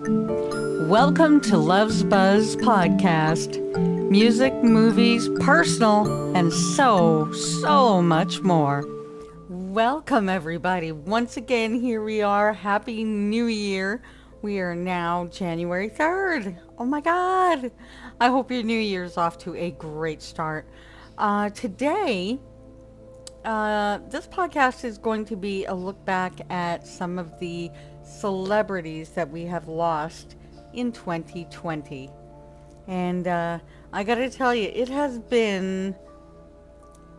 Welcome to Love's Buzz podcast. Music, movies, personal, and so, so much more. Welcome, everybody. Once again, here we are. Happy New Year. We are now January 3rd. Oh my God. I hope your new year's off to a great start. Uh, today, uh, this podcast is going to be a look back at some of the celebrities that we have lost in 2020. And uh, I got to tell you, it has been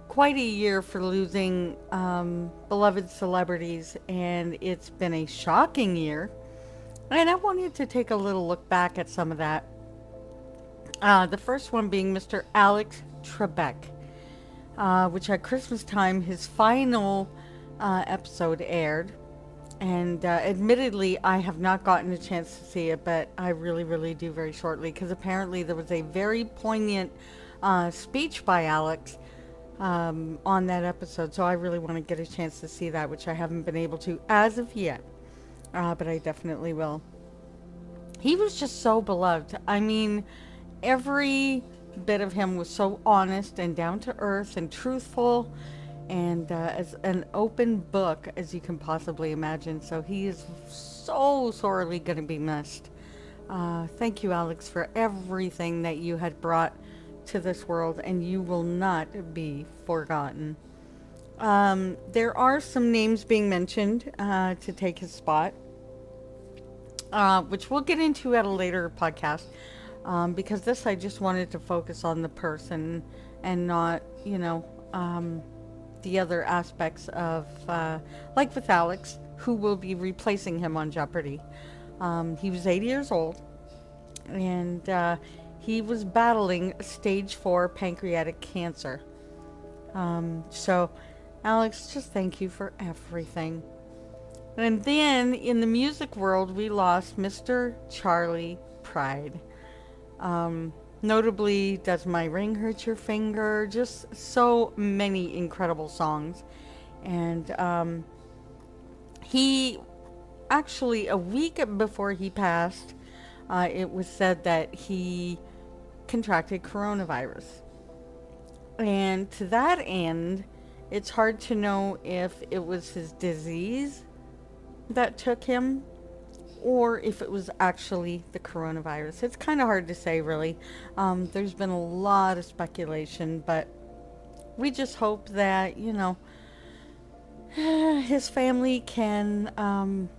quite a year for losing um, beloved celebrities, and it's been a shocking year. And I wanted to take a little look back at some of that. Uh, the first one being Mr. Alex Trebek, uh, which at Christmas time, his final uh, episode aired. And uh, admittedly, I have not gotten a chance to see it, but I really, really do very shortly because apparently there was a very poignant uh, speech by Alex um, on that episode. So I really want to get a chance to see that, which I haven't been able to as of yet, uh, but I definitely will. He was just so beloved. I mean, every bit of him was so honest and down to earth and truthful and uh, as an open book as you can possibly imagine. So he is so sorely going to be missed. Uh, thank you, Alex, for everything that you had brought to this world, and you will not be forgotten. Um, there are some names being mentioned uh, to take his spot, uh, which we'll get into at a later podcast. Um, because this, I just wanted to focus on the person and not, you know, um, the other aspects of, uh, like with Alex, who will be replacing him on Jeopardy. Um, he was 80 years old, and uh, he was battling stage four pancreatic cancer. Um, so, Alex, just thank you for everything. And then in the music world, we lost Mr. Charley Pride. Um, Notably, Does My Ring Hurt Your Finger? Just so many incredible songs. And um, he actually, a week before he passed, uh, it was said that he contracted coronavirus. And to that end, it's hard to know if it was his disease that took him or if it was actually the coronavirus. It's kind of hard to say, really. Um, there's been a lot of speculation, but we just hope that, you know, his family can um,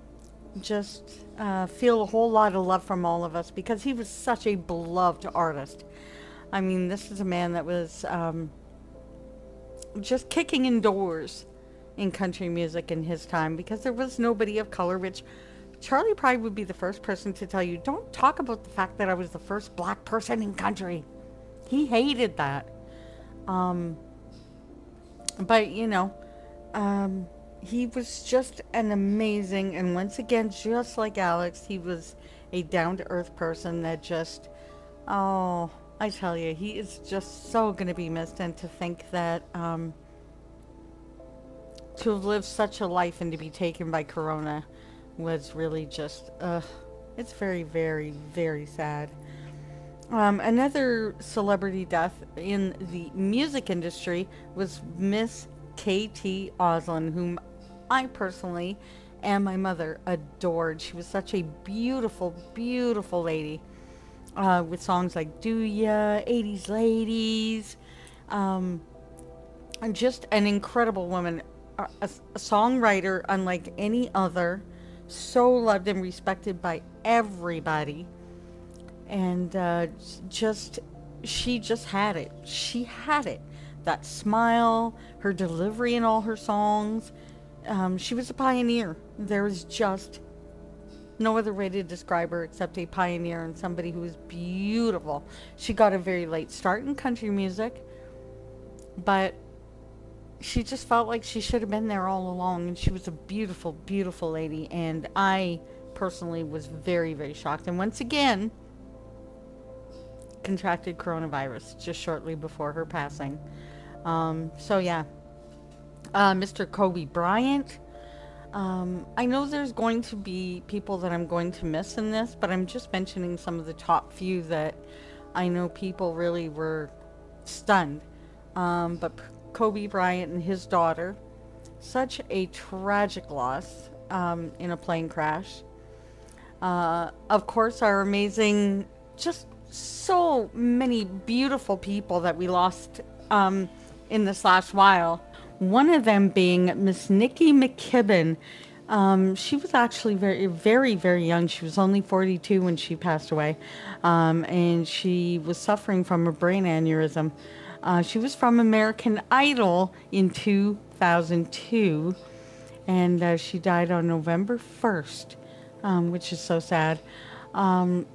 just uh, feel a whole lot of love from all of us because he was such a beloved artist. I mean, this is a man that was um, just kicking indoors in country music in his time because there was nobody of color, which Charley Pride would be the first person to tell you, don't talk about the fact that I was the first black person in country. He hated that. Um, but, you know, um, he was just an amazing, and once again, just like Alex, he was a down to earth person that just, oh, I tell you, he is just so going to be missed. And to think that, um, to have lived such a life and to be taken by Corona was really just, uh, it's very, very, very sad. Um, another celebrity death in the music industry was Miss K.T. Oslin, whom I personally and my mother adored. She was such a beautiful, beautiful lady uh, with songs like Do Ya, 80s Ladies, um, and just an incredible woman, a, a songwriter unlike any other so loved and respected by everybody. And uh, just, she just had it. She had it. That smile, her delivery in all her songs. Um, she was a pioneer. There was just no other way to describe her except a pioneer and somebody who was beautiful. She got a very late start in country music, but she just felt like she should have been there all along and she was a beautiful beautiful lady and i personally was very very shocked. And once again contracted coronavirus just shortly before her passing. Um, so yeah. Uh, mr kobe bryant Um, I know there's going to be people that I'm going to miss in this, but I'm just mentioning some of the top few that I know people really were stunned. Um, but Kobe Bryant and his daughter, such a tragic loss um, in a plane crash. Uh, of course, our amazing, just so many beautiful people that we lost um, in this last while. One of them being Miss Nikki McKibbin. Um, she was actually very, very, very young. She was only 42 when she passed away, um, and she was suffering from a brain aneurysm. Uh, she was from American Idol in 2002, and uh, she died on November 1st, um, which is so sad. Um,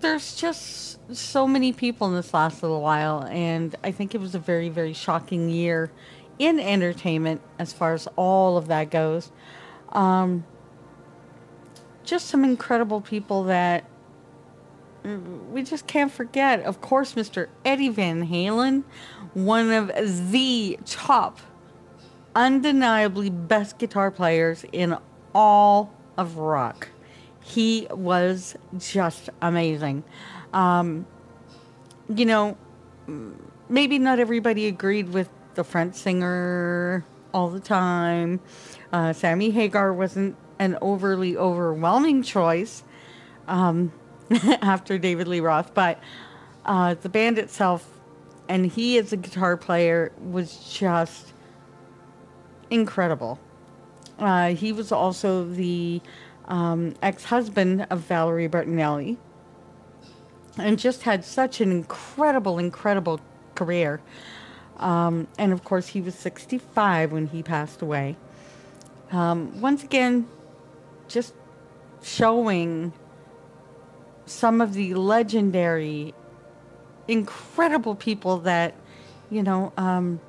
there's just so many people in this last little while, and I think it was a very, very shocking year in entertainment as far as all of that goes. Um, just some incredible people that we just can't forget. Of course, Mr. Eddie Van Halen, one of the top, undeniably best guitar players in all of rock. He was just amazing. Um, you know, maybe not everybody agreed with the front singer all the time. Uh, Sammy Hagar wasn't an overly overwhelming choice um, after David Lee Roth, but uh, the band itself, and he as a guitar player, was just incredible. Uh, he was also the um, ex husband of Valerie Bertinelli and just had such an incredible, incredible career. Um, and of course, he was 65 when he passed away. Um, once again, just showing some of the legendary, incredible people that, you know, um,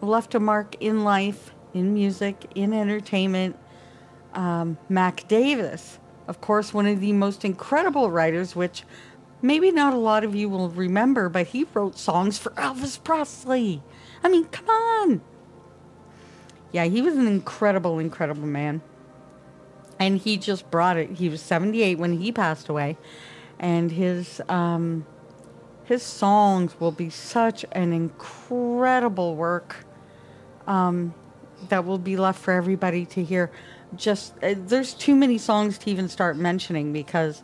left a mark in life, in music, in entertainment. Um, Mac Davis, of course, one of the most incredible writers, which maybe not a lot of you will remember, but he wrote songs for Elvis Presley. I mean, come on. Yeah, he was an incredible, incredible man. And he just brought it. He was 78 when he passed away. And his um, his songs will be such an incredible work um, that will be left for everybody to hear. Just uh, there's too many songs to even start mentioning because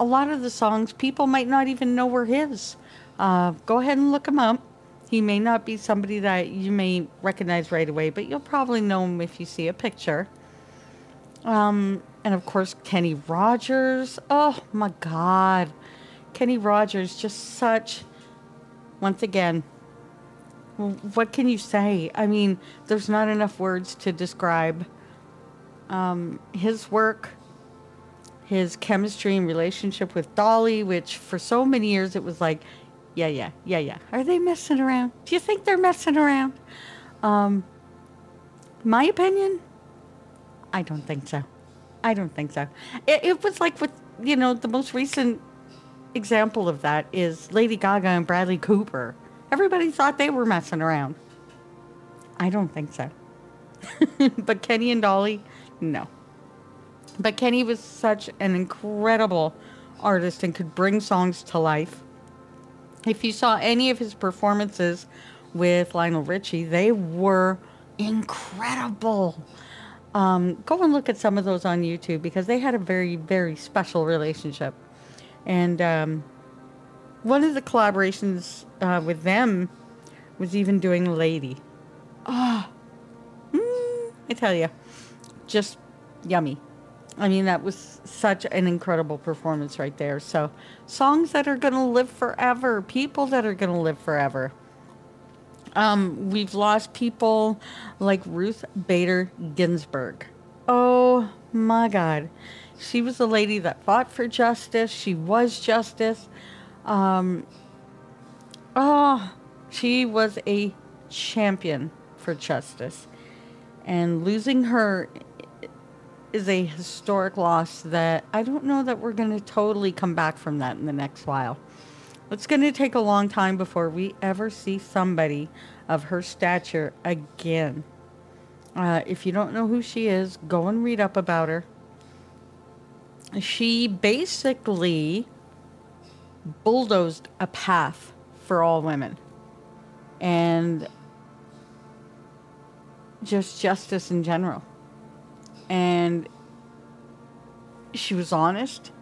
a lot of the songs people might not even know were his. Uh, go ahead and look him up. He may not be somebody that you may recognize right away, but you'll probably know him if you see a picture. Um, and of course, Kenny Rogers. Oh my God. Kenny Rogers, just such, once again, what can you say? I mean, there's not enough words to describe um, his work his chemistry and relationship with Dolly, which for so many years it was like, yeah, yeah, yeah, yeah. Are they messing around? Do you think they're messing around? Um, my opinion, I don't think so. I don't think so. It, it was like with, you know, the most recent example of that is Lady Gaga and Bradley Cooper. Everybody thought they were messing around. I don't think so. but Kenny and Dolly, no. But Kenny was such an incredible artist and could bring songs to life. If you saw any of his performances with Lionel Richie, they were incredible. Um, go and look at some of those on YouTube because they had a very, very special relationship. And um, one of the collaborations uh, with them was even doing Lady. Oh, mm, I tell you, just yummy. I mean, that was such an incredible performance right there. So, songs that are going to live forever, people that are going to live forever. Um, we've lost people like Ruth Bader Ginsburg. Oh my God. She was a lady that fought for justice. She was justice. Um, oh, she was a champion for justice. And losing her is a historic loss that I don't know that we're going to totally come back from that in the next while. It's going to take a long time before we ever see somebody of her stature again. Uh, if you don't know who she is, go and read up about her. She basically bulldozed a path for all women and just justice in general. And she was honest.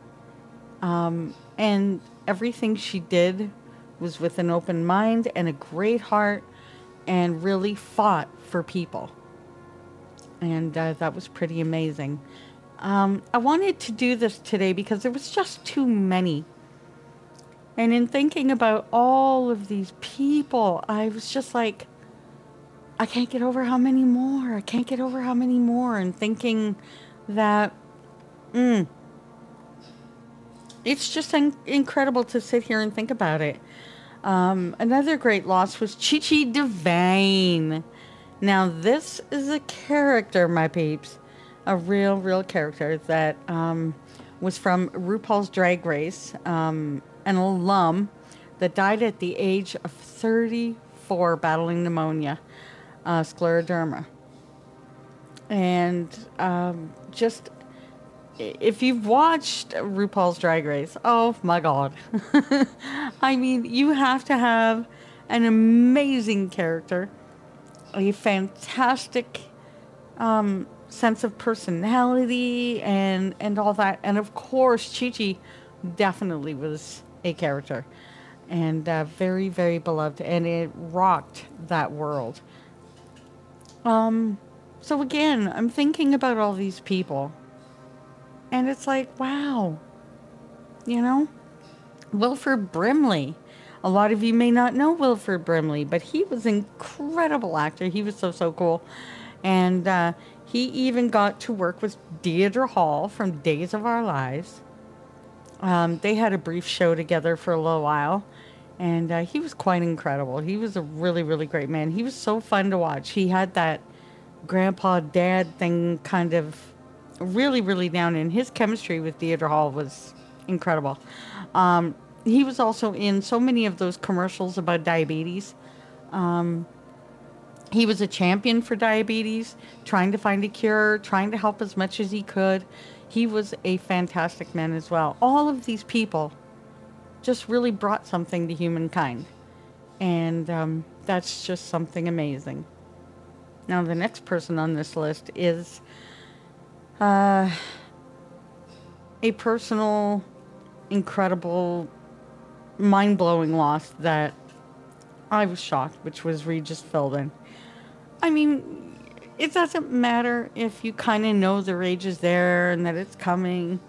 Um, and everything she did was with an open mind and a great heart and really fought for people. And uh, that was pretty amazing. Um, I wanted to do this today because there was just too many. And in thinking about all of these people, I was just like, I can't get over how many more. I can't get over how many more. And thinking that, mm, it's just in- incredible to sit here and think about it. Um, another great loss was Chi Chi DeVayne. Now, this is a character, my peeps, a real, real character that um, was from RuPaul's Drag Race, um, an alum that died at the age of 34 battling pneumonia, uh, scleroderma. And um, just if you've watched RuPaul's Drag Race, oh my God. I mean, you have to have an amazing character, a fantastic um, sense of personality, and, and all that. And of course, Chi Chi definitely was a character and uh, very, very beloved. And it rocked that world. Um, so again, I'm thinking about all these people and it's like, wow. You know? Wilford Brimley. A lot of you may not know Wilford Brimley, but he was an incredible actor. He was so, so cool. And uh, he even got to work with Deidre Hall from Days of Our Lives. Um, they had a brief show together for a little while, and uh, he was quite incredible. He was a really, really great man. He was so fun to watch. He had that grandpa dad thing kind of really, really down, and his chemistry with Deidre Hall was incredible. Um, he was also in so many of those commercials about diabetes. Um, he was a champion for diabetes, trying to find a cure, trying to help as much as he could. He was a fantastic man as well. All of these people just really brought something to humankind. And um, that's just something amazing. Now, the next person on this list is uh, a personal, incredible, mind blowing loss that I was shocked, which was Regis Philbin. I mean, it doesn't matter if you kind of know the rage is there and that it's coming.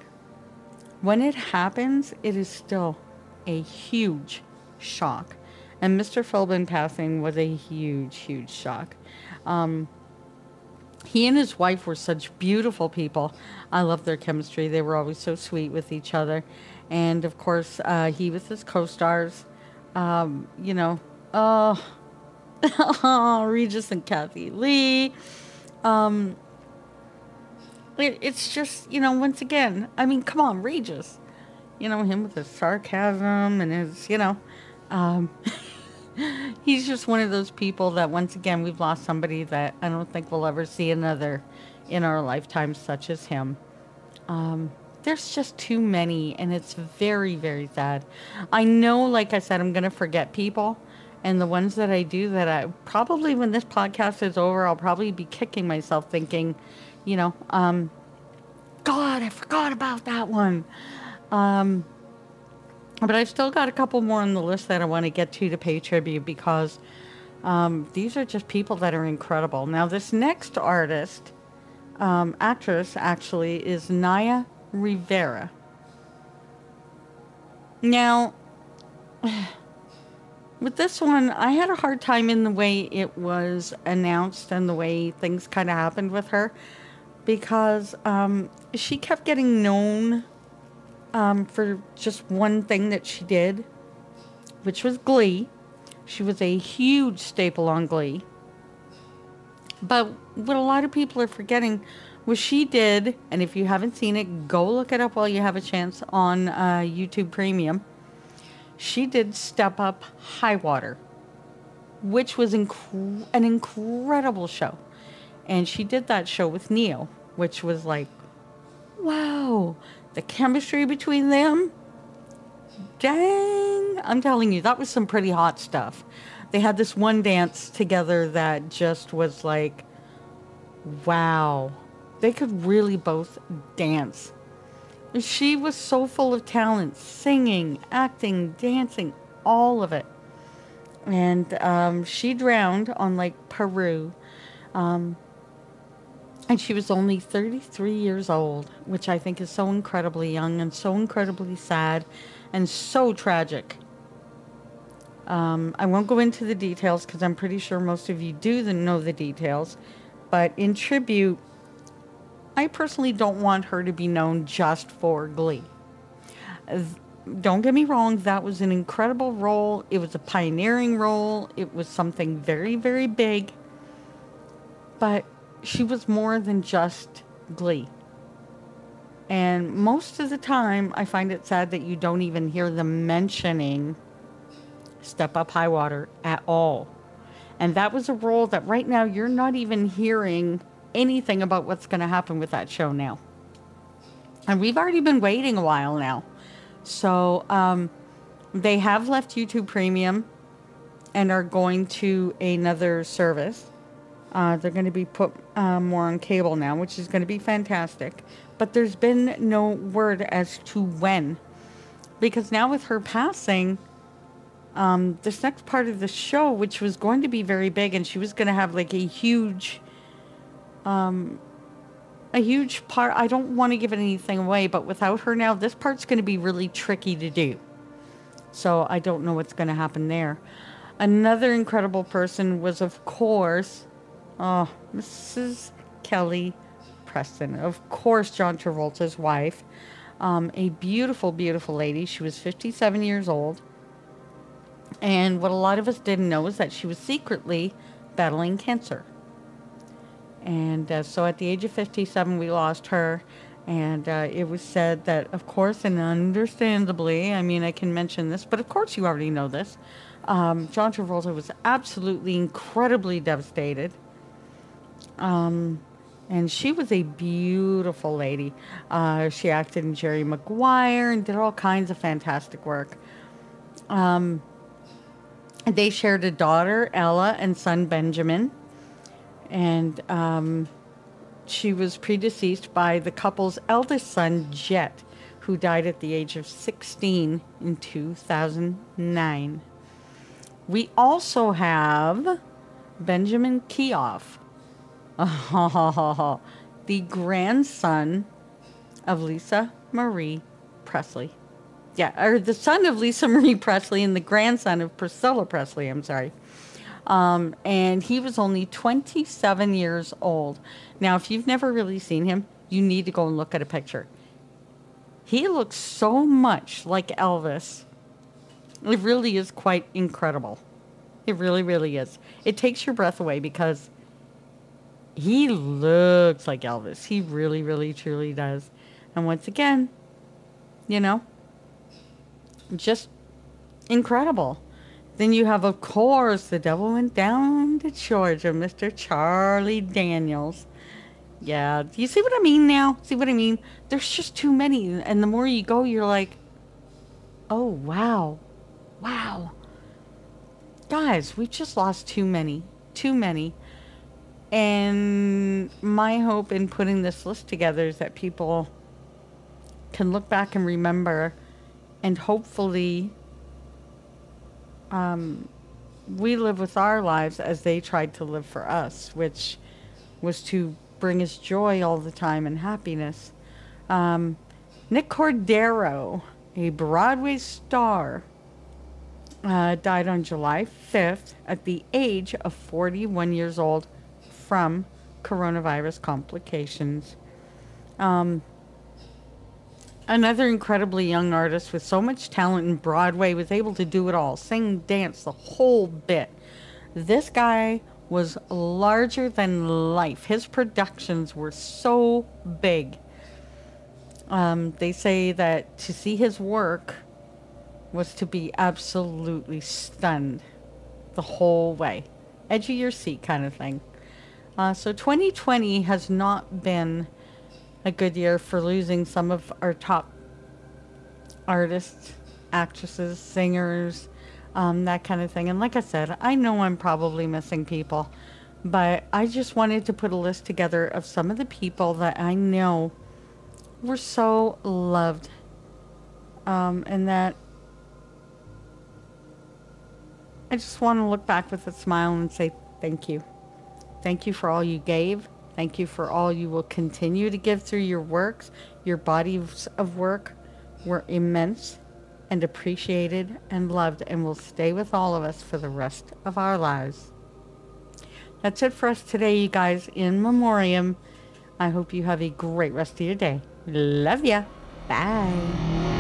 When it happens, it is still a huge shock. And Mr. Philbin passing was a huge, huge shock. Um, he and his wife were such beautiful people. I love their chemistry. They were always so sweet with each other. And of course, uh, he with his co stars, um, you know, oh, Regis and Kathie Lee. Um, it, it's just, you know, once again, I mean, come on, Regis. You know, him with his sarcasm and his, you know, um, he's just one of those people that once again we've lost somebody that I don't think we'll ever see another in our lifetime such as him. Um, there's just too many and it's very very sad. I know like I said I'm to forget people and the ones that I do that I probably when this podcast is over I'll probably be kicking myself thinking, you know, um, god, I forgot about that one. Um, but I've still got a couple more on the list that I want to get to to pay tribute because um, these are just people that are incredible. Now, this next artist, um, actress actually, is Naya Rivera. Now, with this one, I had a hard time in the way it was announced and the way things kind of happened with her because um, she kept getting known um, for just one thing that she did, which was Glee. She was a huge staple on Glee. But what a lot of people are forgetting was she did, and if you haven't seen it, go look it up while you have a chance on uh, YouTube Premium. She did Step Up High Water, which was inc- an incredible show. And she did that show with Ne-Yo, which was like, wow, the chemistry between them. Dang, I'm telling you, that was some pretty hot stuff. They had this one dance together that just was like, wow. They could really both dance. She was so full of talent, singing, acting, dancing, all of it. And um, she drowned on Lake Piru. Um, and she was only 33 years old, which I think is so incredibly young and so incredibly sad and so tragic. Um, I won't go into the details because I'm pretty sure most of you do know the details. But in tribute, I personally don't want her to be known just for Glee. Don't get me wrong, that was an incredible role. It was a pioneering role. It was something very, very big. But she was more than just Glee. And most of the time, I find it sad that you don't even hear them mentioning Step Up High Water at all. And that was a role that right now you're not even hearing anything about what's going to happen with that show now. And we've already been waiting a while now. So um, they have left YouTube Premium and are going to another service. Uh, they're going to be put uh, more on cable now, which is going to be fantastic. But there's been no word as to when. Because now, with her passing, um, this next part of the show, which was going to be very big, and she was going to have like a huge um, a huge part. I don't want to give anything away, but without her now, this part's going to be really tricky to do. So I don't know what's going to happen there. Another incredible person was, of course, oh, Mrs. Kelly Preston. Of course, John Travolta's wife. Um, a beautiful, beautiful lady. She was 57 years old. And what a lot of us didn't know is that she was secretly battling cancer. And uh, so at the age of 57, we lost her. And uh, it was said that, of course, and understandably, I mean, I can mention this, but of course you already know this. Um, John Travolta was absolutely incredibly devastated. Um, and she was a beautiful lady. Uh, she acted in Jerry Maguire and did all kinds of fantastic work. Um, they shared a daughter, Ella, and son, Benjamin and um, she was predeceased by the couple's eldest son, Jet, who died at the age of 16 in 2009. We also have Benjamin Keough, the grandson of Lisa Marie Presley. Yeah, or the son of Lisa Marie Presley and the grandson of Priscilla Presley, I'm sorry. Um, and he was only 27 years old. Now, if you've never really seen him, you need to go and look at a picture. He looks so much like Elvis. It really is quite incredible. It really, really is. It takes your breath away because he looks like Elvis. He really, really, truly does. And once again, you know, just incredible. Then you have, of course, the devil went down to Georgia, Mr. Charlie Daniels. Yeah, you see what I mean now? See what I mean? There's just too many. And the more you go, you're like, oh, wow. Wow. Guys, we've just lost too many. Too many. And my hope in putting this list together is that people can look back and remember and hopefully um, we live with our lives as they tried to live for us, which was to bring us joy all the time and happiness. Um, Nick Cordero, a Broadway star, uh, died on July 5th at the age of 41 years old from coronavirus complications. Um, Another incredibly young artist with so much talent in Broadway was able to do it all sing, dance, the whole bit. This guy was larger than life. His productions were so big. Um, they say that to see his work was to be absolutely stunned the whole way. Edge of your seat kind of thing. Uh, so 2020 has not been a good year for losing some of our top artists, actresses, singers, um, that kind of thing. And like I said, I know I'm probably missing people, but I just wanted to put a list together of some of the people that I know were so loved um, and that I just want to look back with a smile and say thank you. Thank you for all you gave. Thank you for all you will continue to give through your works. Your bodies of work were immense and appreciated and loved and will stay with all of us for the rest of our lives. That's it for us today, you guys, in memoriam. I hope you have a great rest of your day. Love ya. Bye.